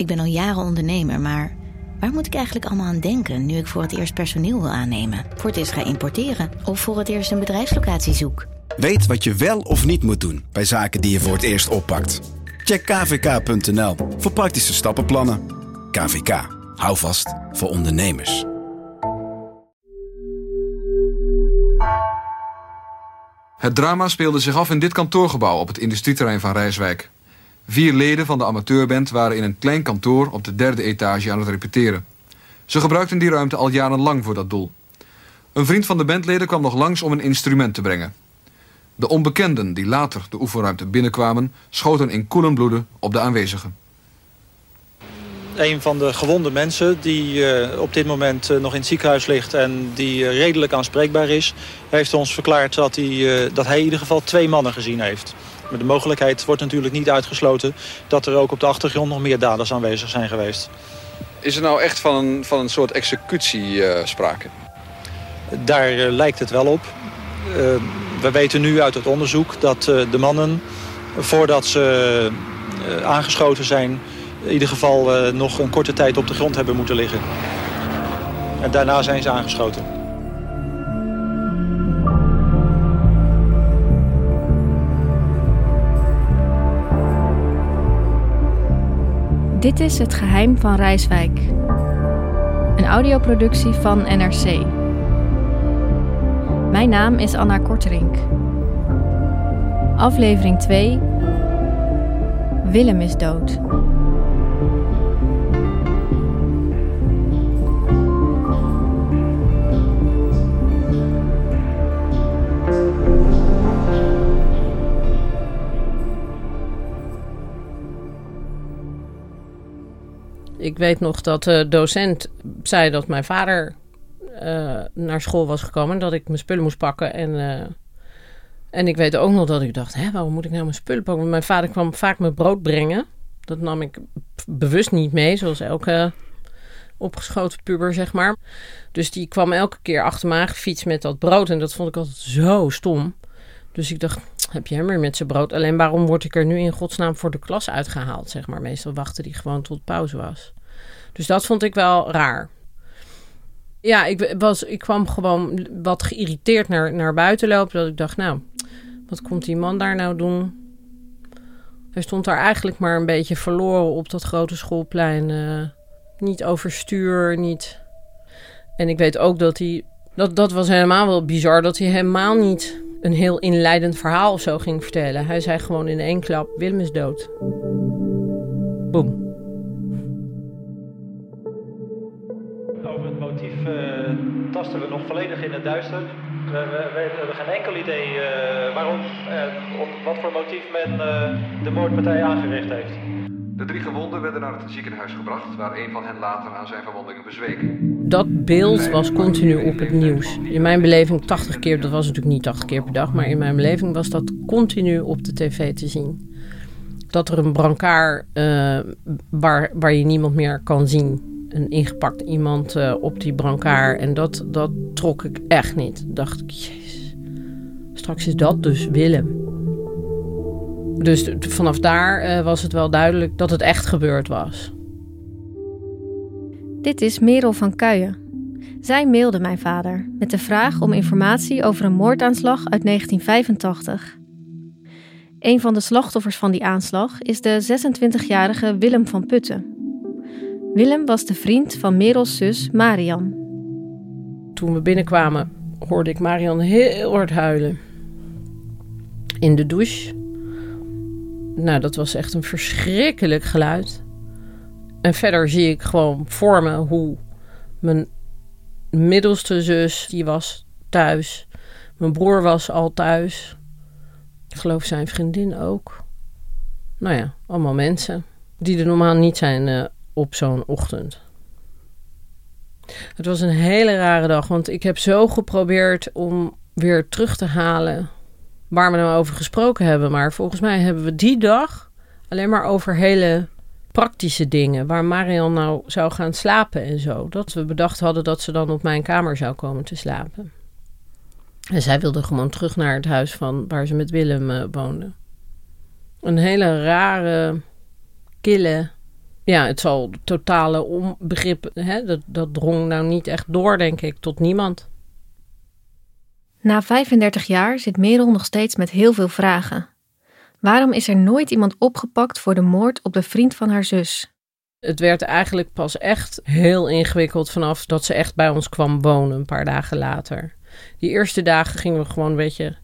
Ik ben al jaren ondernemer, maar waar moet ik eigenlijk allemaal aan denken nu ik voor het eerst personeel wil aannemen, voor het eerst ga importeren of voor het eerst een bedrijfslocatie zoek? Weet wat je wel of niet moet doen bij zaken die je voor het eerst oppakt. Check kvk.nl voor praktische stappenplannen. KVK, hou vast voor ondernemers. Het drama speelde zich af in dit kantoorgebouw op het industrieterrein van Rijswijk. Vier leden van de amateurband waren in een klein kantoor op de derde etage aan het repeteren. Ze gebruikten die ruimte al jarenlang voor dat doel. Een vriend van de bandleden kwam nog langs om een instrument te brengen. De onbekenden die later de oefenruimte binnenkwamen... schoten in koelen bloeden op de aanwezigen. Een van de gewonde mensen die uh, op dit moment uh, nog in het ziekenhuis ligt... en die uh, redelijk aanspreekbaar is... heeft ons verklaard dat hij, dat hij in ieder geval twee mannen gezien heeft. Maar de mogelijkheid wordt natuurlijk niet uitgesloten... dat er ook op de achtergrond nog meer daders aanwezig zijn geweest. Is er nou echt van een, van een soort executie sprake? Daar lijkt het wel op. we weten nu uit het onderzoek dat de mannen... voordat ze aangeschoten zijn in ieder geval nog een korte tijd op de grond hebben moeten liggen. En daarna zijn ze aangeschoten. Dit is Het Geheim van Rijswijk. Een audioproductie van NRC. Mijn naam is Anna Korterink. Aflevering 2. Willem is dood. Ik weet nog dat de docent zei dat mijn vader uh, naar school was gekomen. Dat ik mijn spullen moest pakken. En, uh, en ik weet ook nog dat ik dacht, hè, waarom moet ik nou mijn spullen pakken? Want mijn vader kwam vaak mijn brood brengen. Dat nam ik bewust niet mee, zoals elke opgeschoten puber, zeg maar. Dus die kwam elke keer achter me aangefietst met dat brood. En dat vond ik altijd zo stom. Dus ik dacht, heb je hem weer met zijn brood? Alleen waarom word ik er nu in godsnaam voor de klas uitgehaald, zeg maar. Meestal wachtte die gewoon tot pauze was. Dus dat vond ik wel raar. Ja, ik, was, ik kwam gewoon wat geïrriteerd naar, naar buiten lopen. Dat ik dacht, nou, wat komt die man daar nou doen? Hij stond daar eigenlijk maar een beetje verloren op dat grote schoolplein. Uh, niet overstuur, niet... En ik weet ook dat hij... Dat, dat was helemaal wel bizar, dat hij helemaal niet een heel inleidend verhaal of zo ging vertellen. Hij zei gewoon in één klap: Willem is dood. Boom. Over het motief uh, tasten we nog volledig in het duister. We, we, we hebben geen enkel idee uh, waarom, uh, op wat voor motief men de moordpartij aangericht heeft. De drie gewonden werden naar het ziekenhuis gebracht, waar een van hen later aan zijn verwondingen bezweek. Dat beeld was continu op het nieuws. In mijn beleving 80 keer, dat was natuurlijk niet 80 keer per dag, maar in mijn beleving was dat continu op de tv te zien. Dat er een brancard uh, waar, waar je niemand meer kan zien, een ingepakt iemand uh, op die brancard. En dat, dat trok ik echt niet. Dacht ik, jezus, straks is dat dus Willem. Dus vanaf daar uh, was het wel duidelijk dat het echt gebeurd was. Dit is Merel van Kuijen. Zij mailde mijn vader met de vraag om informatie over een moordaanslag uit 1985. Een van de slachtoffers van die aanslag is de 26-jarige Willem van Putten. Willem was de vriend van Merels zus Marian. Toen we binnenkwamen hoorde ik Marian heel hard huilen. In de douche nou, dat was echt een verschrikkelijk geluid. En verder zie ik gewoon voor me hoe mijn middelste zus, die was thuis. Mijn broer was al thuis. Ik geloof zijn vriendin ook. Nou ja, allemaal mensen die er normaal niet zijn uh, op zo'n ochtend. Het was een hele rare dag, want ik heb zo geprobeerd om weer terug te halen waar we nou over gesproken hebben. Maar volgens mij hebben we die dag alleen maar over hele praktische dingen. Waar Marian nou zou gaan slapen en zo. Dat we bedacht hadden dat ze dan op mijn kamer zou komen te slapen. En zij wilde gewoon terug naar het huis van waar ze met Willem uh, woonde. Een hele rare, kille. Ja, het zal totale onbegrip. Hè, dat, dat drong nou niet echt door, denk ik, tot niemand. Na 35 jaar zit Merel nog steeds met heel veel vragen. Waarom is er nooit iemand opgepakt voor de moord op de vriend van haar zus? Het werd eigenlijk pas echt heel ingewikkeld vanaf dat ze echt bij ons kwam wonen, een paar dagen later. Die eerste dagen gingen we gewoon een beetje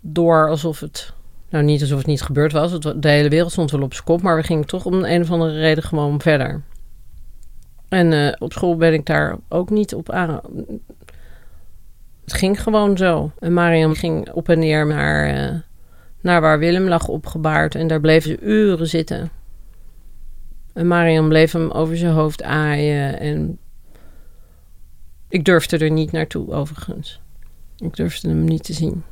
door alsof het. Nou, niet alsof het niet gebeurd was. de hele wereld stond wel op zijn kop, maar we gingen toch om een of andere reden gewoon verder. En uh, op school ben ik daar ook niet op aan. Het ging gewoon zo. En Mariam ging op en neer naar, uh, naar waar Willem lag opgebaard. En daar bleven ze uren zitten. En Mariam bleef hem over zijn hoofd aaien. En ik durfde er niet naartoe, overigens. Ik durfde hem niet te zien.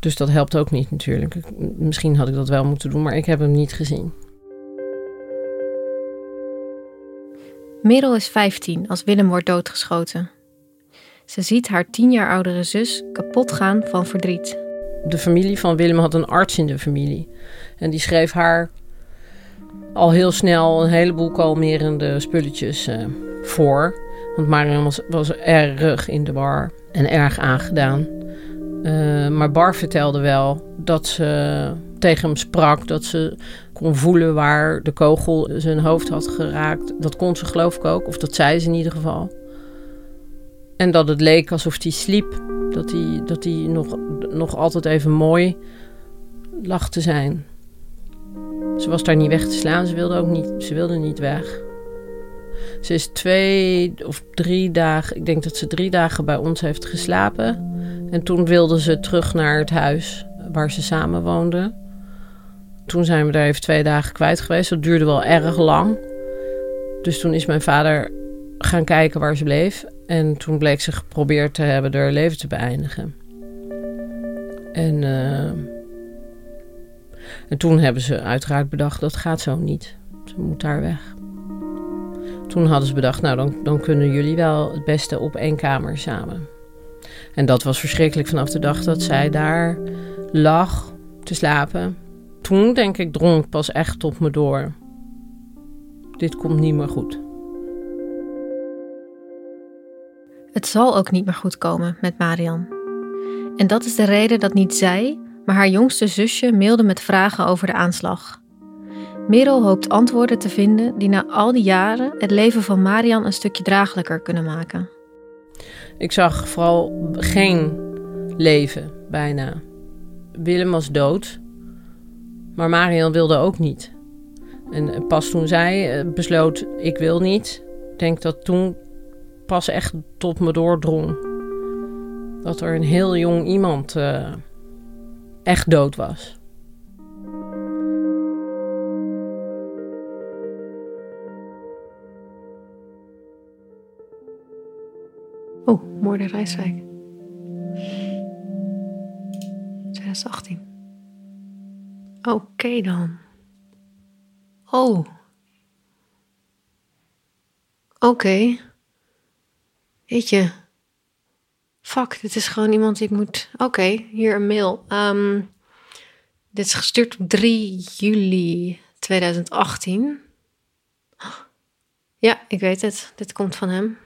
Dus dat helpt ook niet natuurlijk. Misschien had ik dat wel moeten doen, maar ik heb hem niet gezien. Merel is 15 als Willem wordt doodgeschoten. Ze ziet haar tien jaar oudere zus kapot gaan van verdriet. De familie van Willem had een arts in de familie. En die schreef haar al heel snel een heleboel kalmerende spulletjes uh, voor. Want Mariam was, erg in de war en erg aangedaan. Uh, maar Bar vertelde wel dat ze tegen hem sprak, dat ze kon voelen waar de kogel zijn hoofd had geraakt. Dat kon ze geloof ik ook, of dat zei ze in ieder geval. En dat het leek alsof hij sliep. Dat hij, dat hij nog, nog altijd even mooi lag te zijn. Ze was daar niet weg te slaan. Ze wilde ook niet, ze wilde niet weg. Ze is twee of drie dagen, ik denk dat ze drie dagen bij ons heeft geslapen. En toen wilde ze terug naar het huis waar ze samen woonden. Toen zijn we daar even twee dagen kwijt geweest. Dat duurde wel erg lang. Dus toen is mijn vader gaan kijken waar ze bleef. En toen bleek ze geprobeerd te hebben haar leven te beëindigen. En, uh, en toen hebben ze uiteraard bedacht dat gaat zo niet. Ze moet daar weg. Toen hadden ze bedacht, nou dan, dan kunnen jullie wel het beste op één kamer samen. En dat was verschrikkelijk vanaf de dag dat zij daar lag te slapen. Toen denk ik drong pas echt tot me door. Dit komt niet meer goed. Het zal ook niet meer goed komen met Marian. En dat is de reden dat niet zij, maar haar jongste zusje mailde met vragen over de aanslag. Merel hoopt antwoorden te vinden die na al die jaren het leven van Marian een stukje draaglijker kunnen maken. Ik zag vooral geen leven bijna. Willem was dood, maar Marian wilde ook niet. En pas toen zij eh, besloot: ik wil niet, denk dat toen pas echt tot me doordrong. Dat er een heel jong iemand uh, echt dood was. Oh, Moorden Rijswijk. 2018. Oké okay dan. Oh. Oké. Okay. Weet je. Fuck, dit is gewoon iemand die ik moet. Oké, hier een mail. Um, dit is gestuurd op 3 juli 2018. Ja, ik weet het. Dit komt van hem.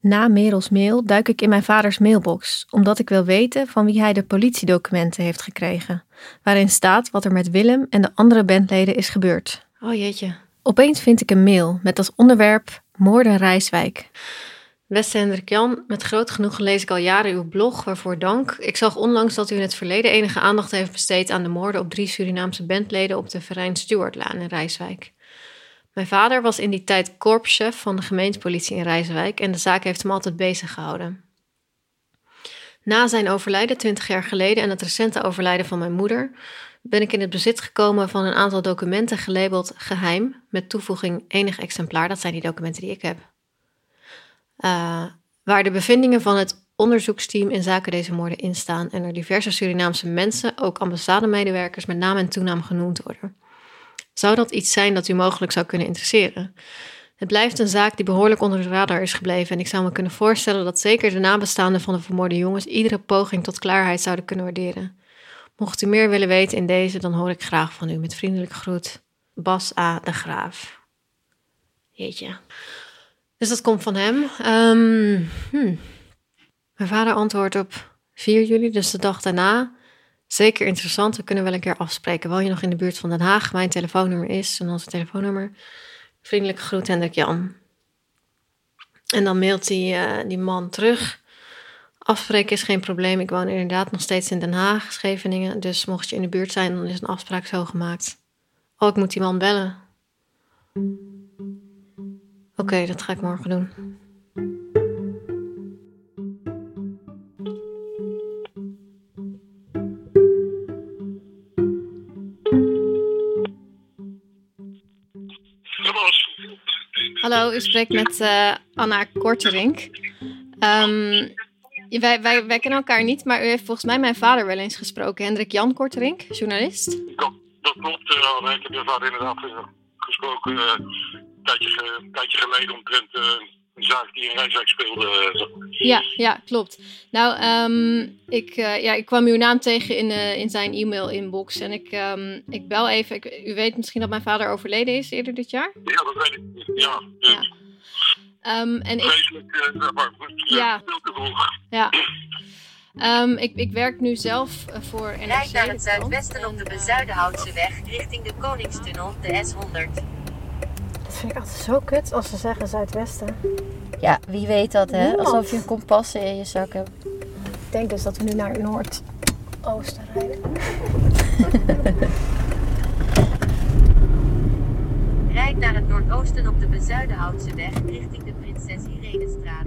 Na Merels mail duik ik in mijn vaders mailbox, omdat ik wil weten van wie hij de politiedocumenten heeft gekregen, waarin staat wat er met Willem en de andere bandleden is gebeurd. Oh jeetje. Opeens vind ik een mail met als onderwerp Moorden Rijswijk. Beste Hendrik Jan, met groot genoegen lees ik al jaren uw blog, waarvoor dank. Ik zag onlangs dat u in het verleden enige aandacht heeft besteed aan de moorden op drie Surinaamse bandleden op de Verijn Stuartlaan in Rijswijk. Mijn vader was in die tijd korpschef van de gemeentepolitie in Rijswijk en de zaak heeft hem altijd bezig gehouden. Na zijn overlijden 20 jaar geleden en het recente overlijden van mijn moeder ben ik in het bezit gekomen van een aantal documenten gelabeld geheim met toevoeging enig exemplaar. Dat zijn die documenten die ik heb. Uh, waar de bevindingen van het onderzoeksteam in zaken deze moorden in staan en er diverse Surinaamse mensen, ook ambassademedewerkers, met naam en toenaam genoemd worden. Zou dat iets zijn dat u mogelijk zou kunnen interesseren? Het blijft een zaak die behoorlijk onder de radar is gebleven en ik zou me kunnen voorstellen dat zeker de nabestaanden van de vermoorde jongens iedere poging tot klaarheid zouden kunnen waarderen. Mocht u meer willen weten in deze, dan hoor ik graag van u. Met vriendelijk groet, Bas A. de Graaf. Jeetje. Dus dat komt van hem. Um, Mijn vader antwoordt op 4 juli, dus de dag daarna. Zeker interessant, we kunnen wel een keer afspreken. Woon je nog in de buurt van Den Haag? Mijn telefoonnummer is, en onze telefoonnummer. Vriendelijk groet Hendrik Jan. En dan mailt die, uh, die man terug. Afspreken is geen probleem. Ik woon inderdaad nog steeds in Den Haag, Scheveningen. Dus mocht je in de buurt zijn, dan is een afspraak zo gemaakt. Oh, ik moet die man bellen. Oké, dat ga ik morgen doen. Hallo, u spreekt met uh, Anna Korterink. Um, wij, wij, wij kennen elkaar niet, maar u heeft volgens mij mijn vader wel eens gesproken. Hendrik Jan Korterink, journalist. Dat, dat klopt, uh, ik heb je vader inderdaad gesproken uh, een, tijdje, een tijdje geleden omtrent een zaak die in Rijswijk speelde. Ja, ja, klopt. Nou, um, ik, uh, ja, ik kwam uw naam tegen in, uh, in zijn e-mail-inbox. En ik, um, ik bel even. Ik, u weet misschien dat mijn vader overleden is eerder dit jaar? Ja, dat weet ik. Ja. ja. Um, en Vreselijk, ik, uh, maar goed, ja. ja. Um, ik, ik werk nu zelf voor NRC. Rijd naar het zuidwesten op de Bezuidenhoutse weg richting de Koningstunnel, de S100. Vind ik altijd zo kut als ze zeggen zuidwesten. Ja, wie weet dat, hè? Niemand. Alsof je een kompas in je zak hebt. Ik denk dus dat we nu naar Noordoosten rijden. Rijd naar het noordoosten op de Bezuidenhoutse weg richting de Prinses Irenestraat.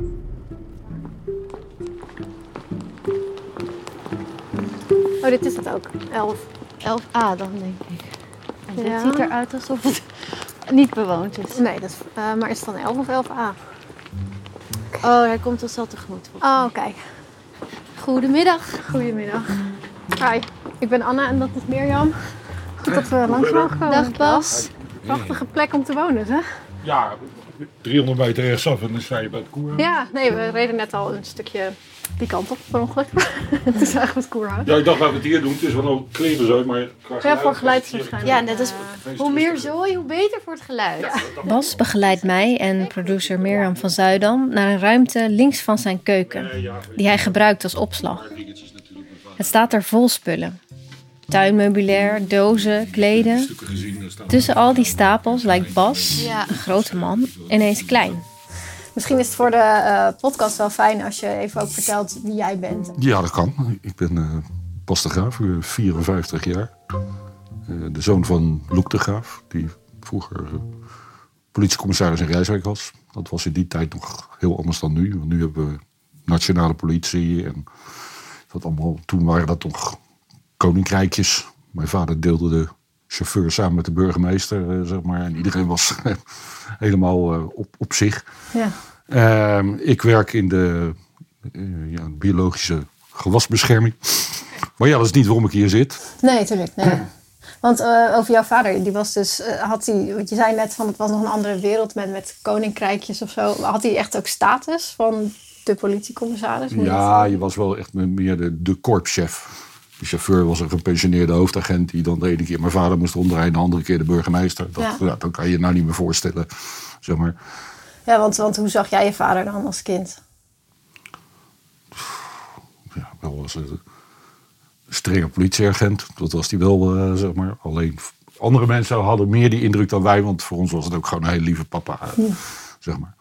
Oh, dit is het ook. 11. 11a dan, denk ik. En Ja. Het ziet eruit alsof het niet bewoond is. Nee, dat is, uh, maar is het dan 11 of 11a? Oh, hij komt ons al tegemoet. Oh, kijk. Goedemiddag. Goedemiddag. Hi, ik ben Anna en dat is Mirjam. Goed dat we langs mogen komen. Dag Bas. Prachtige plek om te wonen, hè? Ja, 300 meter rechtsaf en dan sta je bij het koer. Ja, nee, we reden net al een stukje die kant op, per ongeluk. Toen zagen we het koerhuis. Ja, ik dacht, laten we het hier doen. Het is wel een kleren zo, maar... Ja, voor geluid waarschijnlijk. Ja, net als hoe meer zooi, hoe beter voor het geluid. Bas begeleidt mij en producer Mirjam van Zuidam naar een ruimte links van zijn keuken, die hij gebruikt als opslag. Het staat er vol spullen. Tuinmeubilair, dozen, kleden. Tussen al die stapels lijkt Bas, een grote man, ineens klein. Misschien is het voor de uh, podcast wel fijn als je even ook vertelt wie jij bent. Ja, dat kan. Ik ben uh, Bas de Graaf, 54 jaar. Uh, de zoon van Loek de Graaf, die vroeger politiecommissaris in Rijswijk was. Dat was in die tijd nog heel anders dan nu. Want nu hebben we nationale politie en dat allemaal. Toen waren dat nog koninkrijkjes. Mijn vader deelde de chauffeur samen met de burgemeester, zeg maar. En iedereen was helemaal op, op zich. Ja. Uh, ik werk in de ja, biologische gewasbescherming. Maar ja, dat is niet waarom ik hier zit. Nee, natuurlijk. Nee. Want uh, over jouw vader, die was dus, uh, had hij, want je zei net van het was nog een andere wereld met, met koninkrijkjes of zo. Had hij echt ook status van de politiecommissaris? Ja, je was wel echt meer de, de korpschef. De chauffeur was een gepensioneerde hoofdagent die dan de ene keer mijn vader moest rondrijden, de andere keer de burgemeester. Dat, ja. Ja, dat kan je je nou niet meer voorstellen, zeg maar. Ja, want, want hoe zag jij je vader dan als kind? Ja, wel als een strenge politieagent. Dat was hij wel, uh, zeg maar. Alleen andere mensen hadden meer die indruk dan wij, want voor ons was het ook gewoon een hele lieve papa, uh, hm. zeg maar.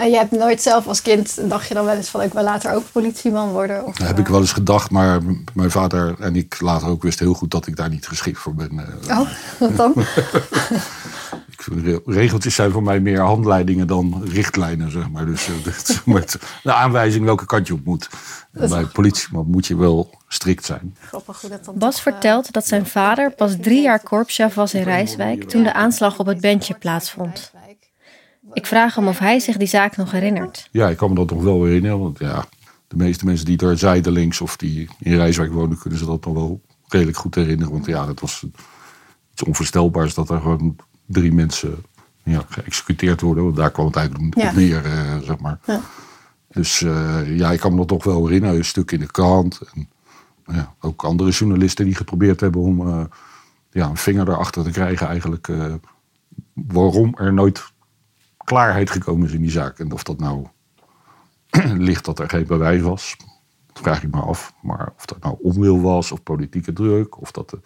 En je hebt nooit zelf als kind, dacht je dan wel eens van ik wil later ook politieman worden? Of, dat heb ik wel eens gedacht, maar mijn vader en ik later ook wist heel goed dat ik daar niet geschikt voor ben. Oh, wat dan? ik regeltjes zijn voor mij meer handleidingen dan richtlijnen, zeg maar. Dus uh, de aanwijzing welke kant je op moet. bij politie moet je wel strikt zijn. Bas vertelt dat zijn vader pas drie jaar korpschef was in Rijswijk toen de aanslag op het bandje plaatsvond. Ik vraag hem of hij zich die zaak nog herinnert. Ja, ik kan me dat nog wel herinneren. Want ja, de meeste mensen die daar zijdelings of die in Rijswijk wonen, kunnen ze dat nog wel redelijk goed herinneren. Want ja, dat was iets onvoorstelbaars dat er gewoon drie mensen ja, geëxecuteerd worden. Want daar kwam het eigenlijk op neer, uh, zeg maar. Ja. Dus uh, ja, ik kan me dat toch wel herinneren. Een stuk in de krant. En ja, ook andere journalisten die geprobeerd hebben om uh, ja, een vinger erachter te krijgen eigenlijk. waarom er nooit klaarheid gekomen is in die zaak. En of dat nou ligt dat er geen bewijs was, dat vraag ik me af. Maar of dat nou onwil was of politieke druk, of dat de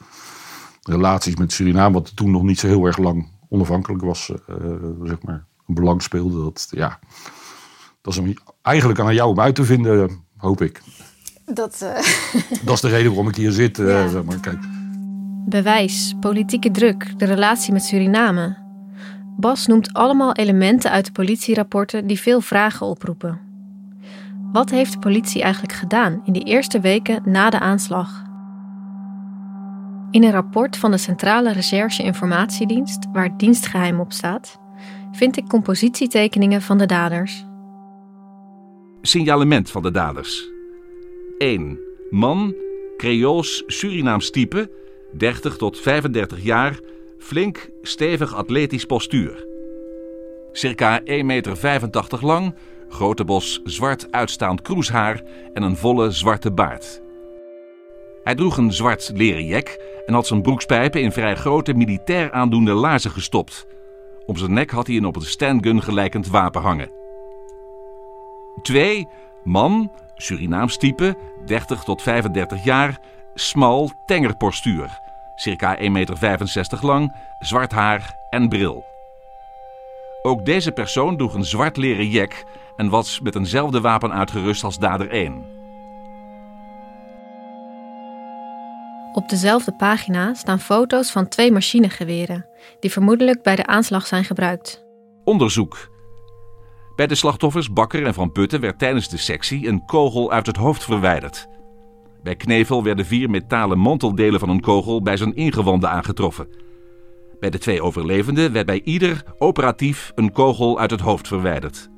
relaties met Suriname, wat toen nog niet zo heel erg lang onafhankelijk was, uh, zeg maar, een belang speelde. Dat, ja, dat is eigenlijk aan jou om uit te vinden, hoop ik. Dat, uh... dat is de reden waarom ik hier zit. Uh, zeg maar. Kijk. Bewijs, politieke druk, de relatie met Suriname. Bas noemt allemaal elementen uit de politierapporten die veel vragen oproepen. Wat heeft de politie eigenlijk gedaan in de eerste weken na de aanslag? In een rapport van de Centrale Recherche Informatiedienst, waar dienstgeheim op staat, vind ik compositietekeningen van de daders. Signalement van de daders. 1. Man, Creools Surinaams type, 30 tot 35 jaar, flink, stevig atletisch postuur. Circa 1,85 meter lang, grote bos zwart uitstaand kroeshaar en een volle zwarte baard. Hij droeg een zwart leren jek en had zijn broekspijpen in vrij grote militair aandoende laarzen gestopt. Om zijn nek had hij een op een standgun gelijkend wapen hangen. 2. Man, Surinaams type, 30 tot 35 jaar, smal, tenger postuur. Circa 1,65 meter lang, zwart haar en bril. Ook deze persoon droeg een zwart leren jek en was met eenzelfde wapen uitgerust als dader 1. Op dezelfde pagina staan foto's van twee machinegeweren, die vermoedelijk bij de aanslag zijn gebruikt. Onderzoek. Bij de slachtoffers Bakker en Van Putten werd tijdens de sectie een kogel uit het hoofd verwijderd. Bij Knevel werden vier metalen manteldelen van een kogel bij zijn ingewanden aangetroffen. Bij de twee overlevenden werd bij ieder operatief een kogel uit het hoofd verwijderd.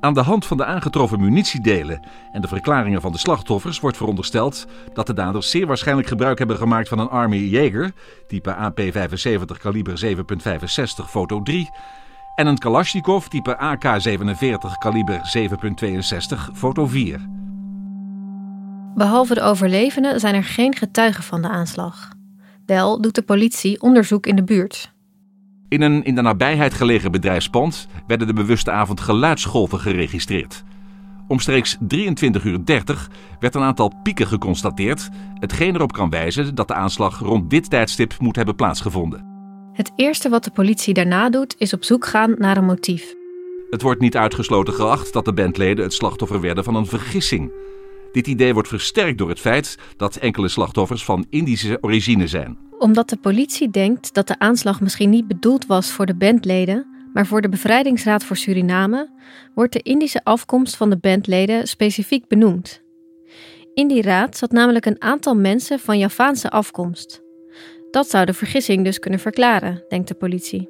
Aan de hand van de aangetroffen munitiedelen en de verklaringen van de slachtoffers wordt verondersteld dat de daders zeer waarschijnlijk gebruik hebben gemaakt van een Army Jaeger, type AP-75 kaliber 7.65 foto 3, en een Kalashnikov type AK-47 kaliber 7.62 foto 4. Behalve de overlevenden zijn er geen getuigen van de aanslag. Wel doet de politie onderzoek in de buurt. In een in de nabijheid gelegen bedrijfspand werden de bewuste avond geluidsgolven geregistreerd. Omstreeks 23.30 uur werd een aantal pieken geconstateerd, hetgeen erop kan wijzen dat de aanslag rond dit tijdstip moet hebben plaatsgevonden. Het eerste wat de politie daarna doet is op zoek gaan naar een motief. Het wordt niet uitgesloten geacht dat de bandleden het slachtoffer werden van een vergissing. Dit idee wordt versterkt door het feit dat enkele slachtoffers van Indische origine zijn. Omdat de politie denkt dat de aanslag misschien niet bedoeld was voor de bandleden, maar voor de Bevrijdingsraad voor Suriname, wordt de Indische afkomst van de bandleden specifiek benoemd. In die raad zat namelijk een aantal mensen van Javaanse afkomst. Dat zou de vergissing dus kunnen verklaren, denkt de politie.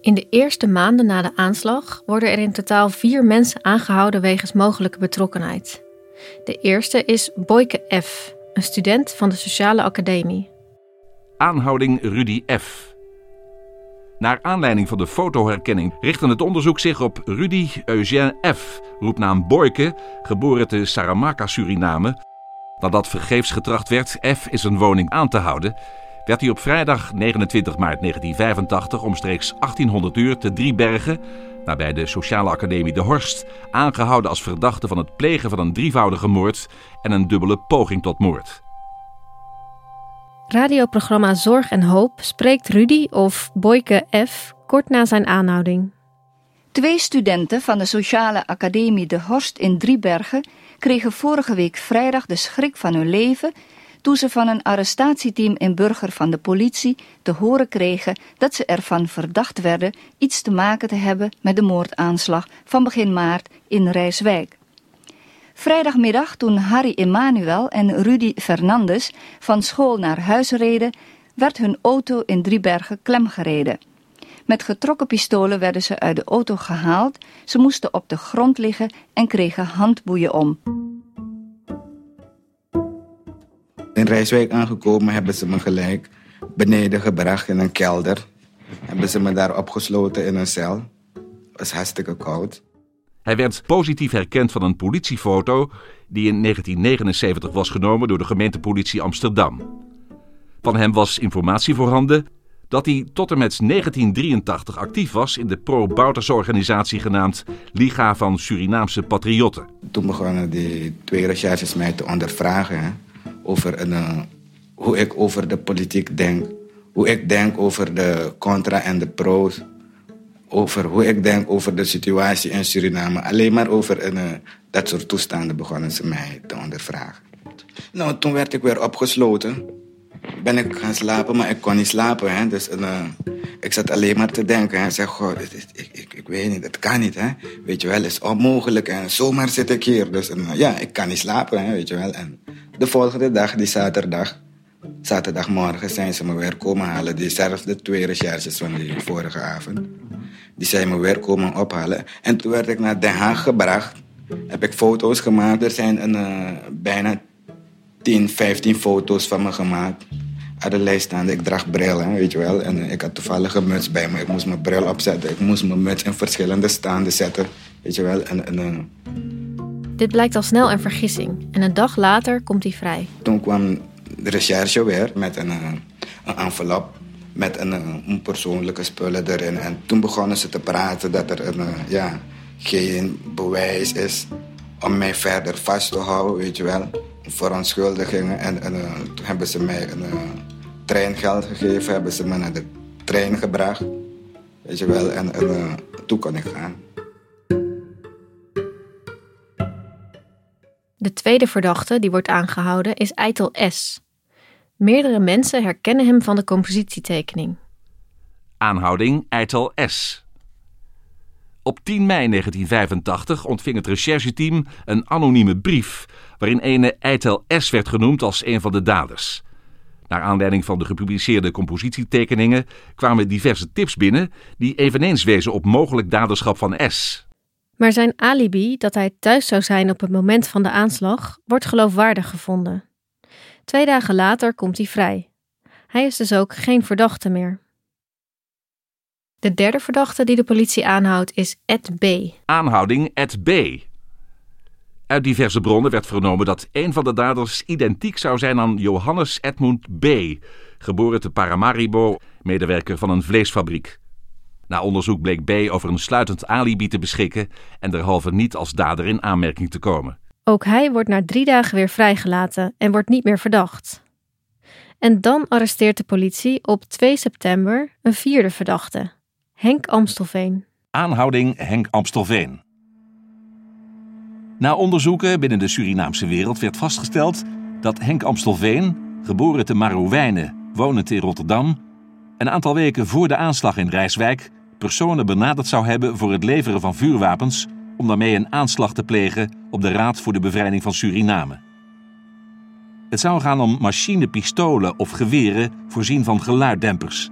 In de eerste maanden na de aanslag worden er in totaal vier mensen aangehouden wegens mogelijke betrokkenheid. De eerste is Boyke F., een student van de Sociale Academie. Aanhouding Rudy F. Naar aanleiding van de fotoherkenning richtte het onderzoek zich op Rudy Eugène F., roepnaam Boyke, geboren te Saramaka, Suriname. Nadat vergeefs getracht werd F in zijn woning aan te houden, werd hij op vrijdag 29 maart 1985 omstreeks 1800 uur te Driebergen nabij de Sociale Academie De Horst, aangehouden als verdachte van het plegen van een drievoudige moord en een dubbele poging tot moord. Radioprogramma Zorg en Hoop spreekt Rudy of Boyke F. kort na zijn aanhouding. Twee studenten van de Sociale Academie De Horst in Driebergen kregen vorige week vrijdag de schrik van hun leven toen ze van een arrestatieteam in Burger van de politie te horen kregen dat ze ervan verdacht werden iets te maken te hebben met de moordaanslag van begin maart in Rijswijk. Vrijdagmiddag toen Harry Emanuel en Rudy Fernandes van school naar huis reden, werd hun auto in Driebergen klemgereden. Met getrokken pistolen werden ze uit de auto gehaald. Ze moesten op de grond liggen en kregen handboeien om. In Rijswijk aangekomen hebben ze me gelijk beneden gebracht in een kelder. Hebben ze me daar opgesloten in een cel. Het was hartstikke koud. Hij werd positief herkend van een politiefoto die in 1979 was genomen door de gemeentepolitie Amsterdam. Van hem was informatie voorhanden dat hij tot en met 1983 actief was in de pro-Bouterse organisatie genaamd Liga van Surinaamse Patriotten. Toen begonnen die twee recherches mij te ondervragen over uh, hoe ik over de politiek denk. Hoe ik denk over de contra en de pro's. Over hoe ik denk over de situatie in Suriname. Alleen maar over een, uh, dat soort toestanden begonnen ze mij te ondervragen. Nou, toen werd ik weer opgesloten ben ik gaan slapen, maar ik kon niet slapen. Hè. Dus uh, ik zat alleen maar te denken. Ik zeg, goh, ik, ik, ik, weet niet, het kan niet. Hè. Weet je wel, het is onmogelijk. En zomaar zit ik hier. Dus ja, ik kan niet slapen, hè, weet je wel. En de volgende dag, die zaterdag, zaterdagmorgen, zijn ze me weer komen halen. Diezelfde twee recherches van die vorige avond. Die zijn me weer komen ophalen. En toen werd ik naar Den Haag gebracht. Heb ik foto's gemaakt. Er zijn een, uh, bijna 10, 15 foto's van me gemaakt. Aan de lijst staan. Ik draag bril, weet je wel. En ik had toevallig een muts bij me. Ik moest mijn bril opzetten. Ik moest mijn muts in verschillende staanden zetten. Weet je wel. En, uh... Dit blijkt al snel een vergissing. En een dag later komt hij vrij. Toen kwam de recherche weer met een, uh, een envelop. Met een, een, persoonlijke spullen erin. En toen begonnen ze te praten dat er een, ja, geen bewijs is om mij verder vast te houden, weet je wel verontschuldigingen. En, en toen hebben ze mij een treingeld gegeven, hebben ze me naar de trein gebracht. Weet je wel, en, en toen kon ik gaan. De tweede verdachte die wordt aangehouden is Eitel S. Meerdere mensen herkennen hem van de compositietekening. Aanhouding Eitel S. Op 10 mei 1985 ontving het rechercheteam een anonieme brief waarin ene Eitel S werd genoemd als een van de daders. Naar aanleiding van de gepubliceerde compositietekeningen kwamen diverse tips binnen die eveneens wezen op mogelijk daderschap van S. Maar zijn alibi dat hij thuis zou zijn op het moment van de aanslag wordt geloofwaardig gevonden. Twee dagen later komt hij vrij. Hij is dus ook geen verdachte meer. De derde verdachte die de politie aanhoudt is Ed B. Aanhouding Ed B. Uit diverse bronnen werd vernomen dat een van de daders identiek zou zijn aan Johannes Edmund B., geboren te Paramaribo, medewerker van een vleesfabriek. Na onderzoek bleek B. over een sluitend alibi te beschikken en derhalve niet als dader in aanmerking te komen. Ook hij wordt na drie dagen weer vrijgelaten en wordt niet meer verdacht. En dan arresteert de politie op 2 september een vierde verdachte, Henk Amstelveen. Aanhouding Henk Amstelveen. Na onderzoeken binnen de Surinaamse wereld werd vastgesteld dat Henk Amstelveen, geboren te Marowijnen, wonend in Rotterdam, een aantal weken voor de aanslag in Rijswijk personen benaderd zou hebben voor het leveren van vuurwapens om daarmee een aanslag te plegen op de Raad voor de Bevrijding van Suriname. Het zou gaan om machinepistolen of geweren voorzien van geluiddempers.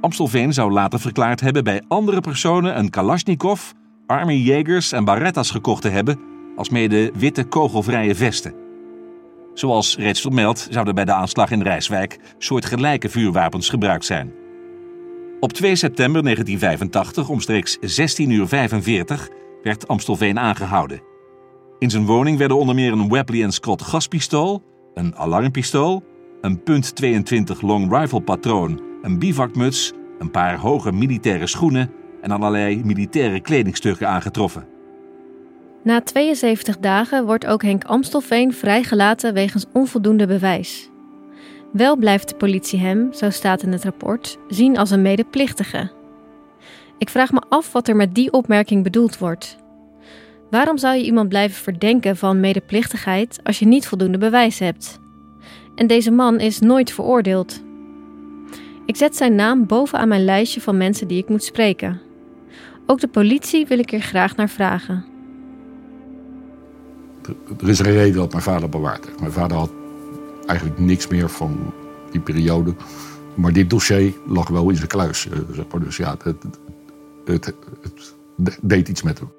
Amstelveen zou later verklaard hebben bij andere personen een Kalashnikov, Army Jegers en Barettas gekocht te hebben, alsmede witte kogelvrije vesten. Zoals reeds vermeld zouden bij de aanslag in Rijswijk soortgelijke vuurwapens gebruikt zijn. Op 2 september 1985, omstreeks 16.45 uur, werd Amstelveen aangehouden. In zijn woning werden onder meer een Webley Scott gaspistool, een alarmpistool, een .22 long rifle patroon, een bivakmuts, een paar hoge militaire schoenen en allerlei militaire kledingstukken aangetroffen. Na 72 dagen wordt ook Henk Amstelveen vrijgelaten wegens onvoldoende bewijs. Wel blijft de politie hem, zo staat in het rapport, zien als een medeplichtige. Ik vraag me af wat er met die opmerking bedoeld wordt. Waarom zou je iemand blijven verdenken van medeplichtigheid als je niet voldoende bewijs hebt? En deze man is nooit veroordeeld. Ik zet zijn naam bovenaan mijn lijstje van mensen die ik moet spreken. Ook de politie wil ik er graag naar vragen. Er is een reden dat mijn vader bewaard heeft. Mijn vader had eigenlijk niks meer van die periode. Maar dit dossier lag wel in zijn kluis. eh, Zeg maar. Dus ja, het, het, het, deed iets met hem.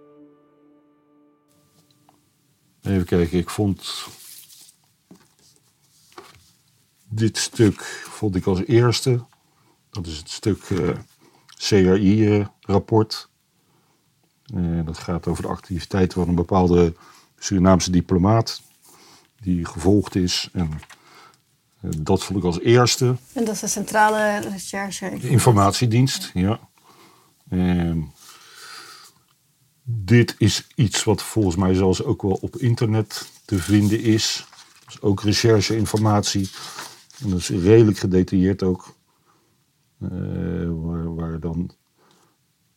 Even kijken, ik vond dit stuk vond ik als eerste. Dat is het stuk eh, CRI-rapport. Eh, dat gaat over de activiteiten van een bepaalde Surinaamse diplomaat die gevolgd is. En dat vond ik als eerste. En dat is de centrale recherche. Informatiedienst, ja. Ehm, dit is iets wat volgens mij zelfs ook wel op internet te vinden is. Dat is ook recherche-informatie. En dat is redelijk gedetailleerd ook. Eh, waar, waar dan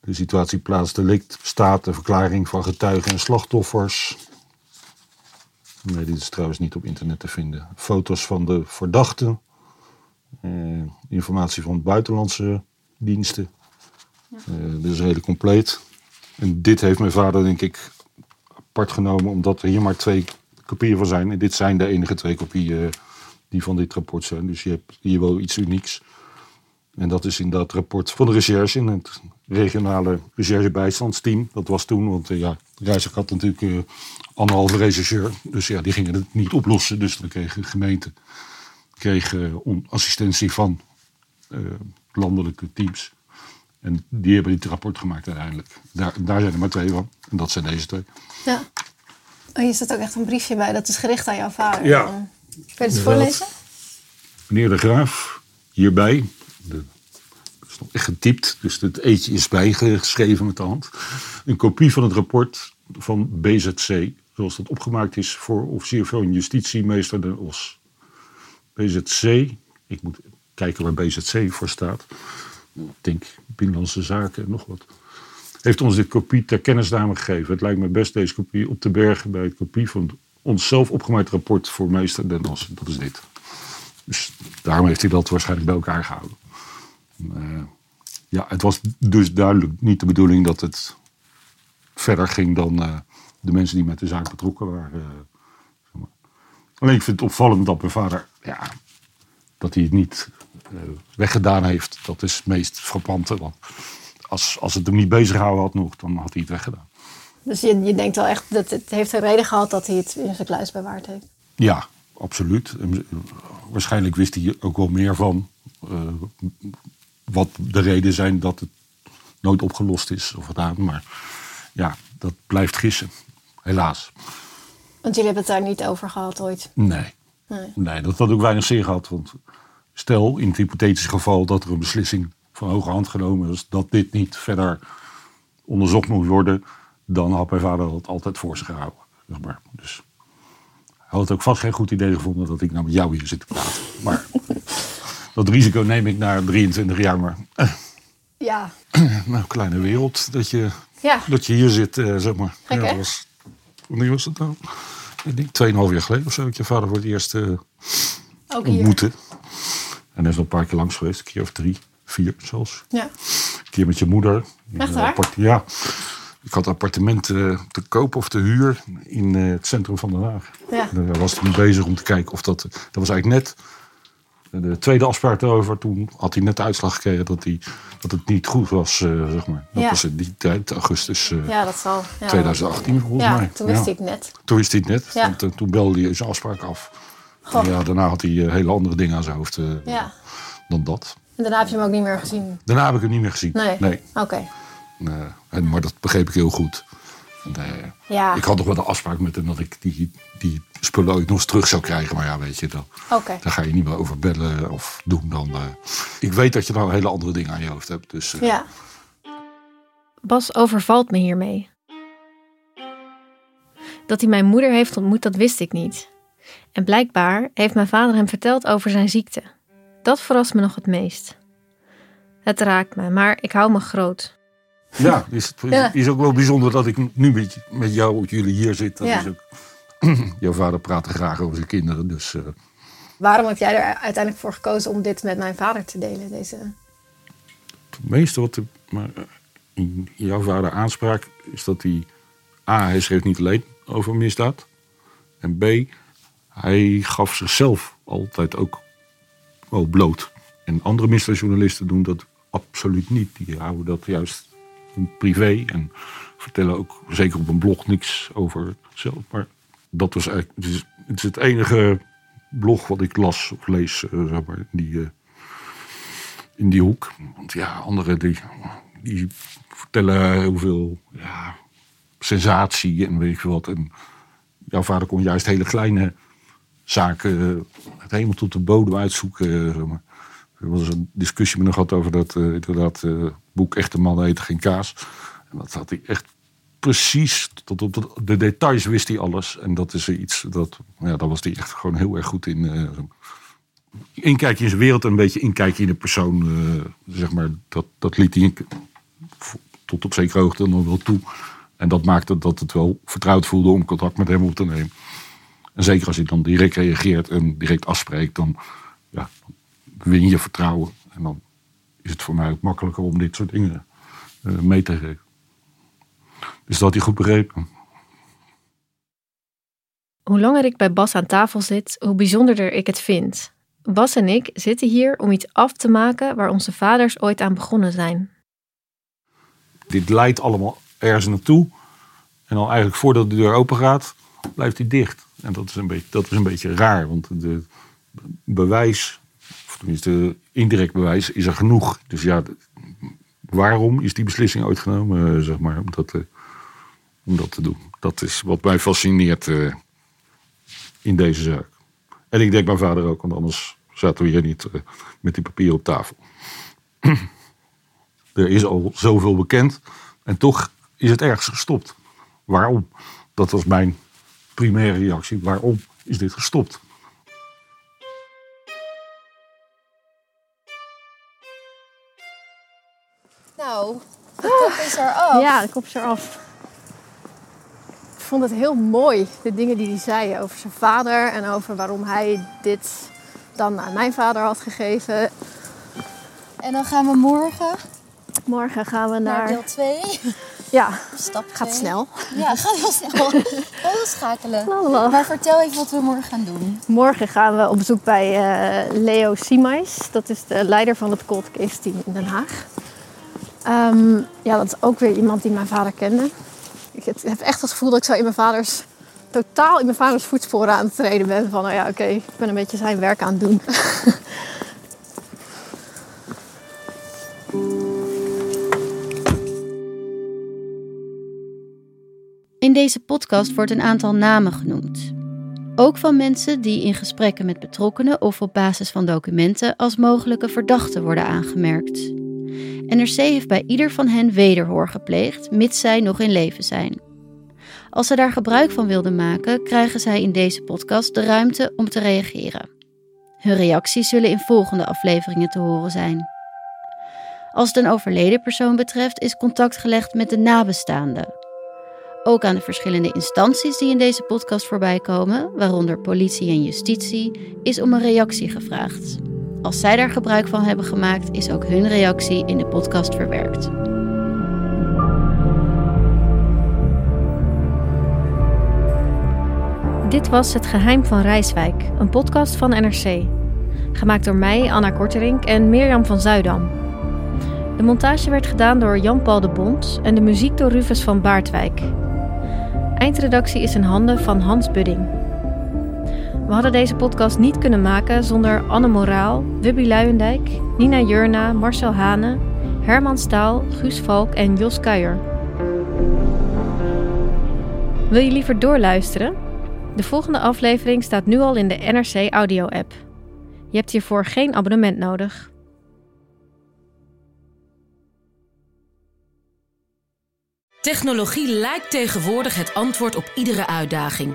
de situatie plaatsdelict staat, de verklaring van getuigen en slachtoffers. Nee, dit is trouwens niet op internet te vinden. Foto's van de verdachten. Eh, informatie van buitenlandse diensten. Eh, dit is redelijk compleet. En dit heeft mijn vader, denk ik, apart genomen, omdat er hier maar twee kopieën van zijn. En dit zijn de enige twee kopieën eh, die van dit rapport zijn. Dus je hebt hier wel iets unieks. En dat is in dat rapport van de recherche in het regionale recherchebijstandsteam. Dat was toen, want eh, ja, Rijswijk had natuurlijk eh, anderhalve rechercheur. Dus ja, die gingen het niet oplossen. Dus dan kreeg de gemeente kreeg, eh, assistentie van eh, landelijke teams. En die hebben dit rapport gemaakt uiteindelijk. Daar, daar zijn er maar twee van. En dat zijn deze twee. Ja. Oh, hier staat ook echt een briefje bij. Dat is gericht aan jouw vader. Ja. Kun je het voorlezen? Meneer de Graaf, hierbij. Dat is nog echt getypt, dus het eetje is bijgeschreven met de hand. Een kopie van het rapport van BZC, zoals dat opgemaakt is voor officier van justitie, meester Den Os. BZC, ik moet kijken waar BZC voor staat. Ik denk Binnenlandse Zaken en nog wat. Heeft ons dit kopie ter kennisname gegeven. Het lijkt me best deze kopie op te bergen bij het kopie van ons zelf opgemaakt rapport voor meester Den Os. Dat is dit. Dus daarom heeft hij dat waarschijnlijk bij elkaar gehouden. Eh, ja, het was dus duidelijk niet de bedoeling dat het verder ging dan eh, de mensen die met de zaak betrokken waren. eh, zeg maar. Alleen ik vind het opvallend dat mijn vader, ja, dat hij het niet weggedaan heeft. Dat is het meest frappante. Want als, als het hem niet bezig gehouden had nog, dan had hij het weggedaan. Dus je, je denkt wel echt dat het heeft een reden gehad dat hij het in zijn kluis bewaard heeft. Ja, absoluut. En waarschijnlijk wist hij ook wel meer van wat de reden zijn dat het nooit opgelost is of gedaan. Maar ja, dat blijft gissen. Helaas. Want jullie hebben het daar niet over gehad ooit. Nee. Nee. Nee, dat had ook weinig zin gehad. Want stel in het hypothetische geval dat er een beslissing van hoge hand genomen is dat dit niet verder onderzocht moet worden, dan had mijn vader dat altijd voor zich gehouden. Zeg maar. Dus hij had ook vast geen goed idee gevonden dat ik nou met jou hier zit te praten. Maar dat risico neem ik na 23 jaar maar. eh, Ja. nou, kleine wereld dat je, Ja. dat je hier zit, eh, zeg maar. Ja, dat was, wanneer was het nou? Ik denk 2,5 jaar geleden of zo. Dat ik je vader voor het eerst eh, Ook hier. ontmoette. En hij is nog een paar keer langs geweest. Een keer of drie, vier zelfs. Ja. Een keer met je moeder. Echt waar? ja. Ik had een appartement eh, te koop of te huur in eh, het centrum van Den Haag. Ja. Daar was toen bezig om te kijken of dat... Dat was eigenlijk net de tweede afspraak erover. Toen had hij net de uitslag gekregen dat, hij, dat het niet goed was, eh, zeg maar. Dat Ja. was in die tijd, augustus eh, Ja, dat zal. Ja. 2018 volgens ja, mij. toen wist hij het net. Toen wist hij het net. Want, eh, toen belde hij zijn afspraak af. En ja, daarna had hij hele andere dingen aan zijn hoofd Ja. dan dat. En daarna heb je hem ook niet meer gezien. Daarna heb ik hem niet meer gezien. Nee. nee. Oké. Maar dat begreep ik heel goed. En, eh, Ja. Ik had nog wel de afspraak met hem dat ik die, die spullen ooit nog eens terug zou krijgen. Maar ja, weet je, dan, Oké. daar ga je niet meer over bellen of doen. Dan, eh, ik weet dat je nou hele andere dingen aan je hoofd hebt. Dus eh, Ja. Bas overvalt me hiermee. Dat hij mijn moeder heeft ontmoet, dat wist ik niet. En blijkbaar heeft mijn vader hem verteld over zijn ziekte. Dat verrast me nog het meest. Het raakt me, maar ik hou me groot. Ja, is, het is ook wel bijzonder dat ik nu met, met jou, jullie hier zit. Dat Ja. is ook, jouw vader praat graag over zijn kinderen. Dus eh, Waarom heb jij er uiteindelijk voor gekozen om dit met mijn vader te delen? Deze... Het meeste wat de, maar eh, in jouw vader aanspraak is dat hij... A, hij schreef niet alleen over misdaad. En B, hij gaf zichzelf altijd ook wel bloot. En andere misdaadjournalisten doen dat absoluut niet. Die houden dat juist privé en vertellen ook zeker op een blog niks over zelf. Maar dat was eigenlijk, het is het, enige blog wat ik las of lees, uh, zeg maar, die, uh, in die hoek. Want ja, anderen die, die vertellen heel veel ja, sensatie en weet je wat. En jouw vader kon juist hele kleine zaken het helemaal tot de bodem uitzoeken. Zeg maar. Er was een discussie met nog gehad over dat uh, inderdaad uh, boek Echte Mannen eten geen kaas. En dat had hij echt precies, tot op de details wist hij alles. En dat is iets, dat, ja, daar was hij echt gewoon heel erg goed in. Uh, in zijn wereld en een beetje inkijkje in de persoon, zeg maar. Dat, dat liet hij tot op zekere hoogte nog wel toe. En dat maakte dat het wel vertrouwd voelde om contact met hem op te nemen. En zeker als hij dan direct reageert en direct afspreekt, dan ja, win je vertrouwen. En dan is het voor mij ook makkelijker om dit soort dingen uh, mee te geven. Dus dat had hij goed begrepen. Hoe langer ik bij Bas aan tafel zit, hoe bijzonderder ik het vind. Bas en ik zitten hier om iets af te maken waar onze vaders ooit aan begonnen zijn. Dit leidt allemaal ergens naartoe. En dan eigenlijk voordat de deur open gaat, blijft hij dicht. En dat is een beetje, dat is een beetje raar, want de bewijs, tenminste indirect bewijs, is er genoeg. Dus ja, waarom is die beslissing ooit genomen, eh, zeg maar, om dat, om dat te doen? Dat is wat mij fascineert uh, in deze zaak. En ik denk mijn vader ook, want anders zaten we hier niet met die papieren op tafel. er is al zoveel bekend en toch is het ergens gestopt. Waarom? Dat was mijn primaire reactie. Waarom is dit gestopt? Nou, de kop is eraf. Ja, de kop is eraf. Ik vond het heel mooi, de dingen die hij zei over zijn vader en over waarom hij dit dan aan mijn vader had gegeven. En dan gaan we morgen. Morgen gaan we naar, naar deel 2. Ja, Stap gaat snel. Ja, gaat heel snel. Heel schakelen. Maar vertel even wat we morgen gaan doen. Morgen gaan we op bezoek bij uh, Leo Simais. Dat is de leider van het Cold Case Team in Den Haag. Um, ja, dat is ook weer iemand die mijn vader kende. Ik heb echt het gevoel dat ik zo in mijn vaders... totaal in mijn vaders voetsporen aan het treden ben. Van, nou ja, oké, ik ben een beetje zijn werk aan het doen. In deze podcast wordt een aantal namen genoemd. Ook van mensen die in gesprekken met betrokkenen of op basis van documenten als mogelijke verdachten worden aangemerkt. NRC heeft bij ieder van hen wederhoor gepleegd, mits zij nog in leven zijn. Als ze daar gebruik van wilden maken, krijgen zij in deze podcast de ruimte om te reageren. Hun reacties zullen in volgende afleveringen te horen zijn. Als het een overleden persoon betreft, is contact gelegd met de nabestaanden. Ook aan de verschillende instanties die in deze podcast voorbij komen, waaronder politie en justitie, is om een reactie gevraagd. Als zij daar gebruik van hebben gemaakt, is ook hun reactie in de podcast verwerkt. Dit was Het Geheim van Rijswijk, een podcast van NRC. Gemaakt door mij, Anna Korterink en Mirjam van Zuidam. De montage werd gedaan door Jan-Paul de Bond en de muziek door Rufus van Baardwijk. Eindredactie is in handen van Hans Budding. We hadden deze podcast niet kunnen maken zonder Anne Moraal, Wubby Luijendijk, Nina Jurna, Marcel Hane, Herman Staal, Guus Valk en Jos Kuijer. Wil je liever doorluisteren? De volgende aflevering staat nu al in de NRC Audio-app. Je hebt hiervoor geen abonnement nodig. Technologie lijkt tegenwoordig het antwoord op iedere uitdaging.